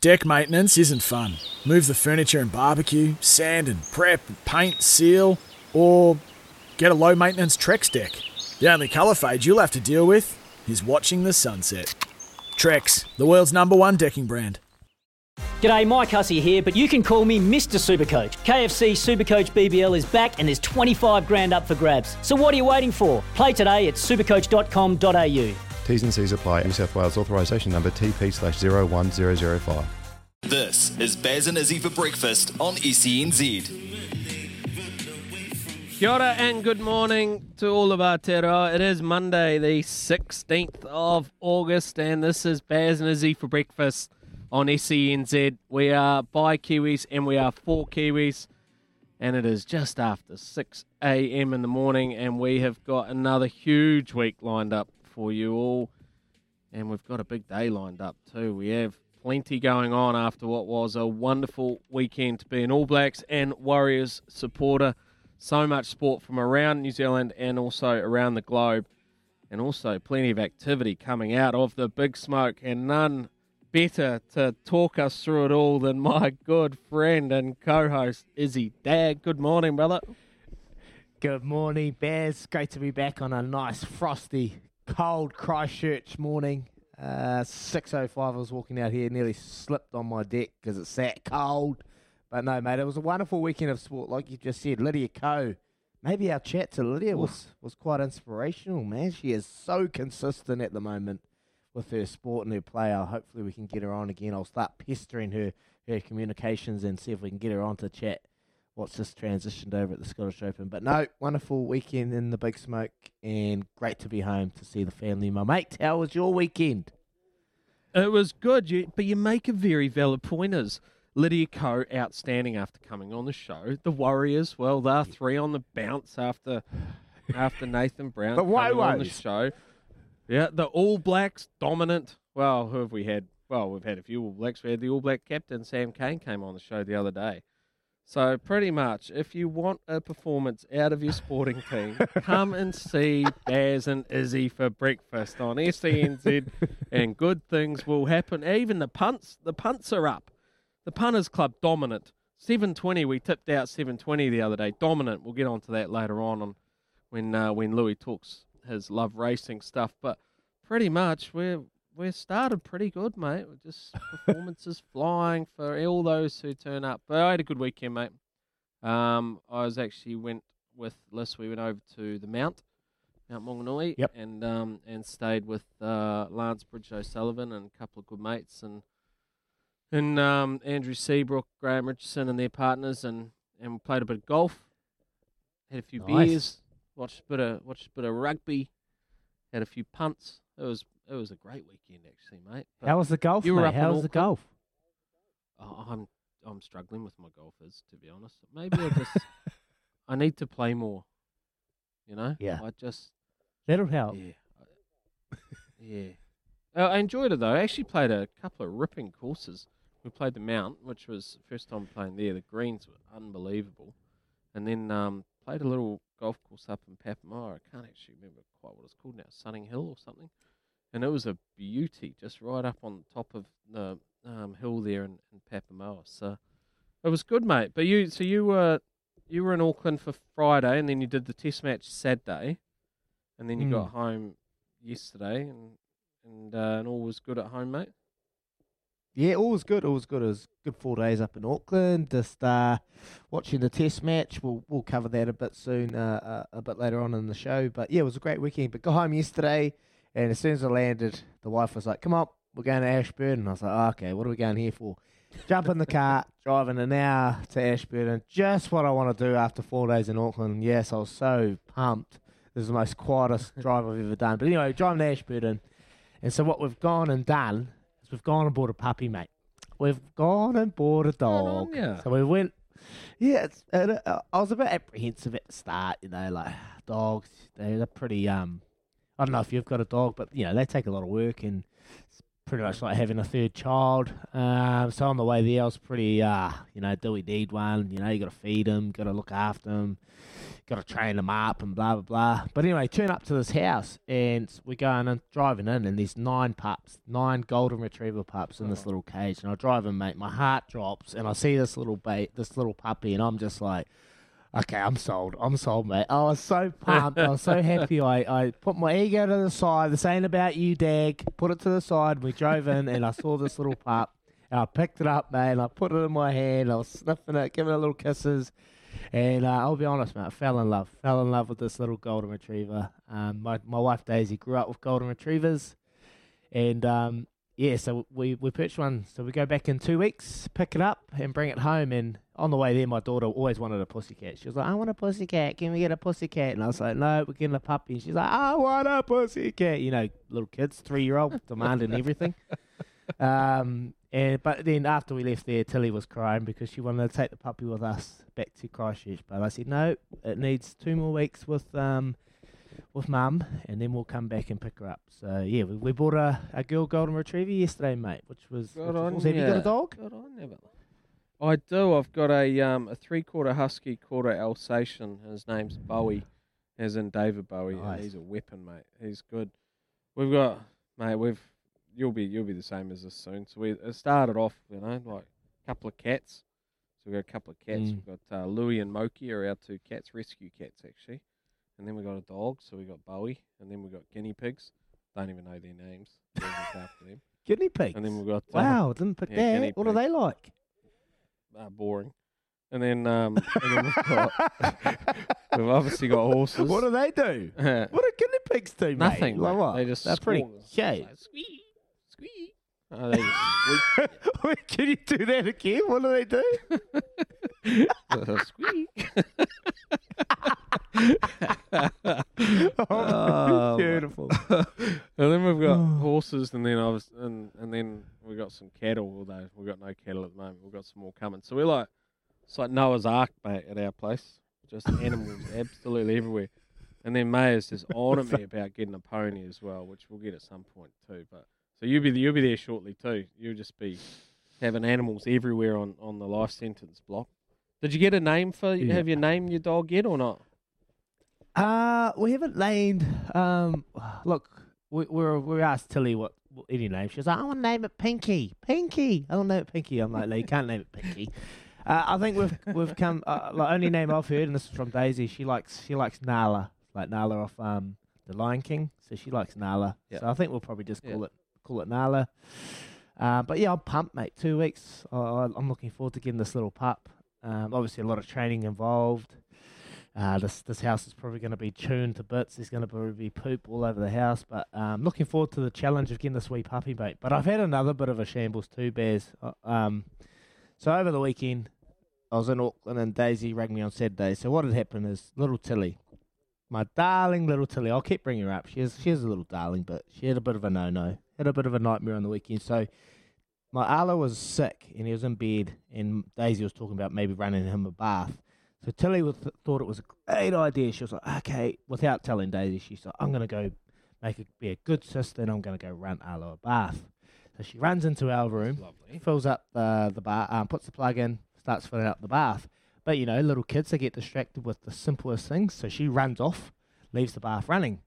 Deck maintenance isn't fun. Move the furniture and barbecue, sand and prep, paint, seal, or get a low maintenance Trex deck. The only colour fade you'll have to deal with is watching the sunset. Trex, the world's number one decking brand. G'day, Mike Hussey here, but you can call me Mr. Supercoach. KFC Supercoach BBL is back and there's 25 grand up for grabs. So what are you waiting for? Play today at supercoach.com.au. T's and C's apply. New South Wales authorisation number TP slash 01005. This is Baz and Izzy for breakfast on E SENZ. Kia ora and good morning to all of our Aotearoa. It is Monday, the 16th of August, and this is Baz and Izzy for breakfast on SENZ. We are by Kiwis and we are for Kiwis, and it is just after 6 a.m. in the morning, and we have got another huge week lined up for you all, and we've got a big day lined up too. We have plenty going on after what was a wonderful weekend to be an All Blacks and Warriors supporter. So much sport from around New Zealand and also around the globe, and also plenty of activity coming out of the big smoke, and none better to talk us through it all than my good friend and co-host Izzy Dagg. Good morning, brother. Good morning, Baz. Great to be back on a nice, frosty, cold Christchurch morning. Uh, 6.05, I was walking out here, nearly slipped on my deck because it's that cold. But no, mate, it was a wonderful weekend of sport, like you just said. Lydia Ko, maybe our chat to Lydia was, was quite inspirational, man. She is so consistent at the moment with her sport and her play. Hopefully, we can get her on again. I'll start pestering her, her communications and see if we can get her on to chat what's just transitioned over at the Scottish Open. But no, wonderful weekend in the big smoke and great to be home to see the family. My mate, how was your weekend? It was good, you, but you make a very valid point. Is Lydia Ko outstanding after coming on the show? The Warriors, well, they're three on the bounce after after Nathan Brown The coming on the show. Yeah, the All Blacks dominant. Well, who have we had? Well, we've had a few All Blacks. We had the All Black captain Sam Cane came on the show the other day. So pretty much, if you want a performance out of your sporting team, come and see Baz and Izzy for breakfast on SENZ, and good things will happen. Even the punts, the punts are up. The punters club dominant. Seven twenty, we tipped out seven twenty the other day. Dominant. We'll get onto that later on, on when uh, when Louis talks his love racing stuff. But pretty much, we're we're started pretty good, mate. We're just performances flying for all those who turn up. But I had a good weekend, mate. Um, I was actually went with Liz. We went over to the Mount, Mount Maunganui, Yep. and um, and stayed with uh, Lance Bridge O'Sullivan and a couple of good mates, and and um, Andrew Seabrook, Graham Richardson, and their partners, and and we played a bit of golf. Had a few Nice. beers, watched a bit of watched a bit of rugby, had a few punts. It was it was a great weekend actually, mate. But How was the golf, you were mate? up How was the golf? Oh, I'm I'm struggling with my golfers to be honest. Maybe I just I need to play more. You know? Yeah. I just That'll help. yeah. I- yeah. Uh, I enjoyed it though. I actually played a couple of ripping courses. We played the Mount, which was the first time playing there. The greens were unbelievable. And then um, played a little golf course up in Papamoa. I can't actually remember quite what it's called now, Sunning Hill or something. And it was a beauty, just right up on top of the um, hill there in, in Papamoa. So it was good, mate. But you, so you were you were in Auckland for Friday, and then you did the Test match Saturday, and then you got home yesterday, and and uh, and all was good at home, mate. Yeah, all was good. All was good. It was good four days up in Auckland. Just uh, watching the test match. We'll we'll cover that a bit soon, uh, uh, a bit later on in the show. But yeah, it was a great weekend. But got home yesterday, and as soon as I landed, the wife was like, "Come on, we're going to Ashburton." And I was like, oh, "Okay, what are we going here for?" Jump in the car, driving an hour to Ashburton. Just what I want to do after four days in Auckland. Yes, I was so pumped. This is the most quietest drive I've ever done. But anyway, driving to Ashburton. And so what we've gone and done is we've gone and bought a puppy, mate. We've gone and bought a dog. So we went. Yeah, it's, uh, uh, I was a bit apprehensive at the start. You know, like dogs, they're pretty. Um, I don't know if you've got a dog, but you know they take a lot of work and it's pretty much like having a third child. Um, so on the way there, I was pretty, uh, you know, do we need one? You know, you got to feed them, got to look after them, got to train them up, and blah blah blah. But anyway, turn up to this house, and we're going and driving in, and there's nine pups, nine golden retriever pups in this little cage, and I drive in, mate. My heart drops, and I see this little bait, this little puppy, and I'm just like. Okay, I'm sold. I'm sold, mate. I was so pumped. I was so happy. I, I put my ego to the side. This ain't about you, Dagg. Put it to the side. We drove in and I saw this little pup. And I picked it up, mate, and I put it in my hand. I was sniffing it, giving it little kisses. And uh, I'll be honest, mate, I fell in love. Fell in love with this little golden retriever. Um, my, my wife Daisy grew up with golden retrievers. And um, yeah, so we, we purchased one. So we go back in two weeks, pick it up, and bring it home. And on the way there, my daughter always wanted a pussycat. She was like, I want a pussycat. Can we get a pussycat? And I was like, no, we're getting a puppy. And she's like, I want a pussycat. You know, little kids, three year old, demanding everything. Um, and but then after we left there, Tilly was crying because she wanted to take the puppy with us back to Christchurch. But I said no, it needs two more weeks with um with mum, and then we'll come back and pick her up. So yeah, we, we bought a, a girl golden retriever yesterday, mate, which was, Good which was awesome. Have you got a dog? Good on you. I do. I've got a um a three quarter husky, quarter Alsatian. His name's Bowie, as in David Bowie. and Nice. he's a weapon, mate. He's good. We've got, mate. We've you'll be you'll be the same as us soon. So we it started off, you know, like a couple of cats. So we got a couple of cats. Mm. We've got uh, Louie and Moki are our two cats, rescue cats actually. And then we got a dog. So we got Bowie, and then we got guinea pigs. Don't even know their names. After them. Guinea pigs. And then we've got uh, wow, didn't pick yeah, that. What are they like? Uh, boring. And then, um, and then we've got, we've obviously got horses. what do they do? What do guinea pigs do, mate? Nothing. Like mate. what? They just They're pretty squawk. Cute. like, squeak, squeak. Oh, they just squeak. Wait, Can you do that again? What do they do? squeak. oh, Oh, beautiful. and then we've got horses, and then I was, and and then we got some cattle. Although we've got no cattle at the moment, we've got some more coming. So we're like, it's like Noah's Ark, mate, at our place. Just animals absolutely everywhere. And then Mayer's just on at me about getting a pony as well, which we'll get at some point too. But so you'll be you'll be there shortly too. You'll just be having animals everywhere on, on the life sentence block. Did you get a name for? Yeah. Have you named your dog yet or not? Uh, we haven't named. Um, look, we we we asked Tilly what any name. She was like, I want to name it Pinky. Pinky. I want to name it Pinky. I'm like, no, you can't name it Pinky. Uh, I think we've we've come. Uh, like only name I've heard, and this is from Daisy. She likes she likes Nala, like Nala off um the Lion King. So she likes Nala. Yeah. So I think we'll probably just call it call it Nala. Uh, but yeah, I'm pumped, mate. Two weeks. I, I- I'm looking forward to getting this little pup. Um, obviously, a lot of training involved. Uh, this this house is probably going to be tuned to bits. There's going to be poop all over the house. But um, looking forward to the challenge of getting this wee puppy, mate. But I've had another bit of a shambles too, Baz. Uh, um, so over the weekend, I was in Auckland and Daisy rang me on Saturday. So what had happened is little Tilly, my darling little Tilly, I'll keep bringing her up. She is, she is a little darling, but she had a bit of a no-no. Had a bit of a nightmare on the weekend. So my Arlo was sick and he was in bed and Daisy was talking about maybe running him a bath. So Tilly was, thought it was a great idea. She was like, okay, without telling Daisy, she said, I'm going to go make it be a good sister and I'm going to go run Arlo a bath. So she runs into our room, fills up the the bar, um, puts the plug in, starts filling up the bath. But you know, little kids they get distracted with the simplest things, so she runs off, leaves the bath running.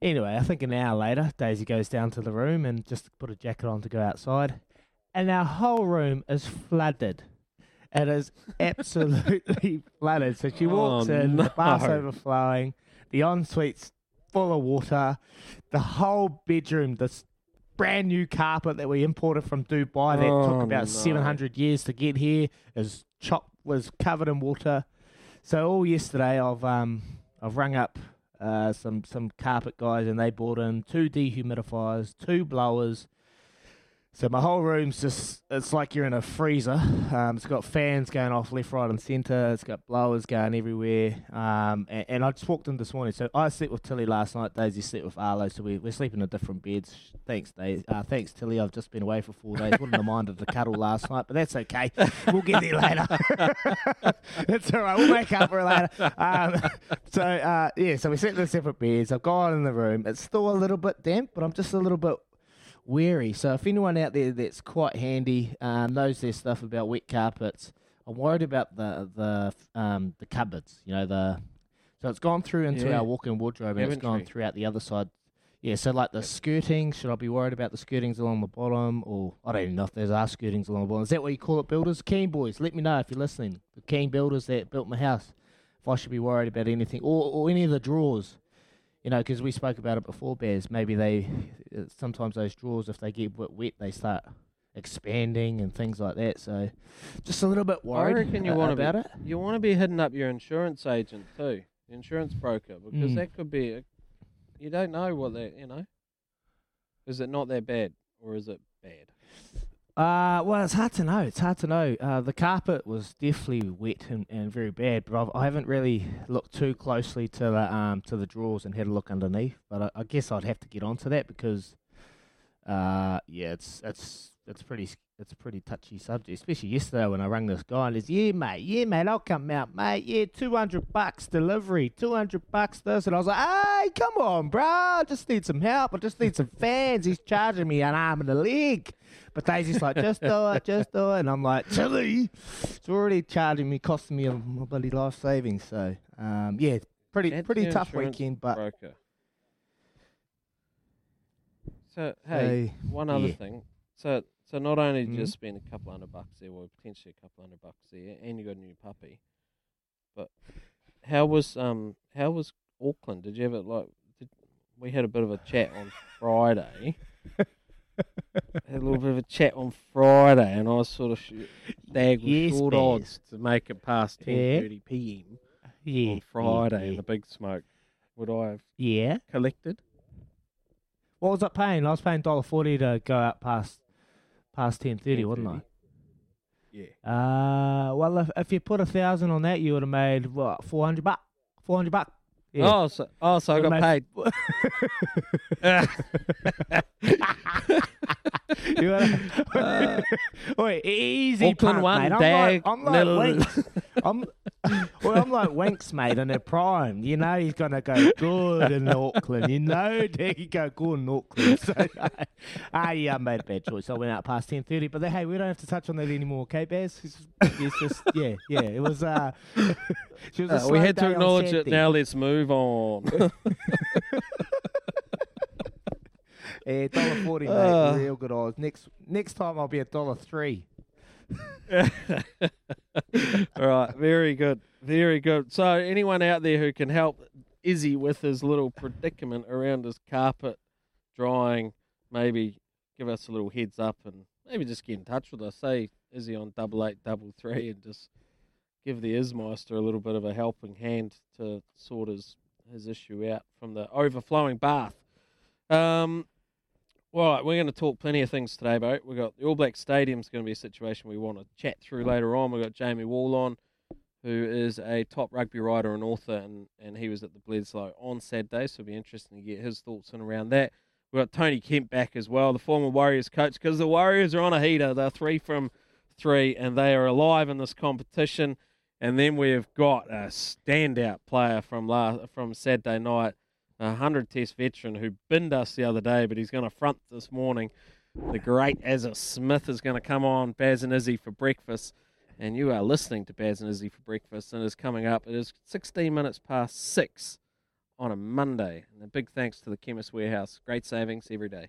Anyway, I think an hour later, Daisy goes down to the room and just put a jacket on to go outside, and our whole room is flooded. It is absolutely flooded. So she walks Oh, in, the bath's overflowing, the ensuite's full of water, the whole bedroom, this brand new carpet that we imported from Dubai that Oh, took about no. 700 years to get here is chopped, was covered in water. So all yesterday I've um I've rung up uh, some some carpet guys and they brought in two dehumidifiers, two blowers. So my whole room's just it's like you're in a freezer. Um, it's got fans going off left, right, and centre. It's got blowers going everywhere. Um, and, and I just walked in this morning. So I slept with Tilly last night. Daisy slept with Arlo. So we, we're sleeping in different beds. Thanks, Daisy. Uh, thanks, Tilly. I've just been away for four days. Wouldn't have minded the cuddle last night, but that's okay. We'll get there later. that's all right. We'll make up for it later. Um, so uh, yeah, so we slept in separate beds. I've gone in the room. It's still a little bit damp, but I'm just a little bit wary. So if anyone out there that's quite handy uh, knows their stuff about wet carpets, I'm worried about the the um, the cupboards. You know the so it's gone through into Yeah. our walk-in wardrobe and it's gone throughout the other side. Yeah, so like the skirting, should I be worried about the skirtings along the bottom, or I don't even know if there's are skirtings along the bottom. Is that what you call it, builders? Keen boys, let me know if you're listening. The keen builders that built my house, if I should be worried about anything, or or any of the drawers. You know, because we spoke about it before, Baz. Maybe they uh, sometimes those drawers, if they get a bit wet, they start expanding and things like that. So, just a little bit worried I reckon you uh, want about be, it. You want to be hitting up your insurance agent too, the insurance broker, because Mm. that could be. A, you don't know what they, you know. Is it not that bad, or is it? Uh, well, it's hard to know. It's hard to know. Uh, the carpet was definitely wet and, and very bad, but I've, I haven't really looked too closely to the um to the drawers and had a look underneath. But I, I guess I'd have to get onto that because, uh, yeah, it's it's it's pretty it's a pretty touchy subject, especially yesterday when I rang this guy and he's yeah mate, yeah mate, I'll come out mate, yeah, two hundred bucks delivery, two hundred bucks this, and I was like, hey, come on, bro, I just need some help, I just need some fans. He's charging me an arm and a leg. But Daisy's like, just do it, just do it. And I'm like, Chili, it's already charging me, costing me a, my bloody life savings. So, um, yeah, pretty pretty tough weekend. But broker. So hey, Hey, one other yeah. thing. So so not only did you Mhm. just spend a couple hundred bucks there, well potentially a couple hundred bucks there, and you got a new puppy. But how was um how was Auckland? Did you ever like? Did, we had a bit of a chat on Friday. had a little bit of a chat on Friday, and I was sort of sh- dag with Yes, short Baz. odds to make it past Yeah. ten thirty p.m. yeah, on Friday yeah, in the big smoke. Would I have yeah. collected? What was I paying? I was paying dollar forty to go out past past ten thirty, wasn't I? Yeah. Uh, well, if, if you put a thousand on that, you would have made what four hundred buck, four hundred buck. Yeah. Oh, so oh, so I got made- paid. You wanna- Wait, easy Auckland punt, one, mate. I'm like, I'm like nil. I'm, well, I'm like Winx, mate, in their prime. You know he's gonna go good in Auckland. You know Daggy go good in Auckland. So, ah, yeah, I made a bad choice. I went out past ten thirty, but hey, we don't have to touch on that anymore, okay, Baz? It's, it's just yeah, yeah. It was uh, she was a Uh, we had to acknowledge it. Now let's move on. Yeah, dollar forty, mate. Uh. Real good odds. Next next time I'll be a dollar three. All right, very good, very good. So, anyone out there who can help Izzy with his little predicament around his carpet drying, maybe give us a little heads up and maybe just get in touch with us. Say Izzy on double eight double three and just give the Ismeister a little bit of a helping hand to sort his his issue out from the overflowing bath. Um, right, we're going to talk plenty of things today, bro. We've got the All Black Stadium's going to be a situation we want to chat through later on. We've got Jamie Wall on, who is a top rugby writer and author, and, and he was at the Bledisloe on Saturday, so it'll be interesting to get his thoughts in around that. We've got Tony Kemp back as well, the former Warriors coach, because the Warriors are on a heater. They're three from three, and they are alive in this competition. And then we've got a standout player from last, from Saturday night, a 100 test veteran who binned us the other day, but he's going to front this morning. The great Azza Smith is going to come on Baz and Izzy for breakfast. And you are listening to Baz and Izzy for breakfast, and it's coming up. It is 16 minutes past six on a Monday. And a big thanks to the Chemist Warehouse. Great savings every day.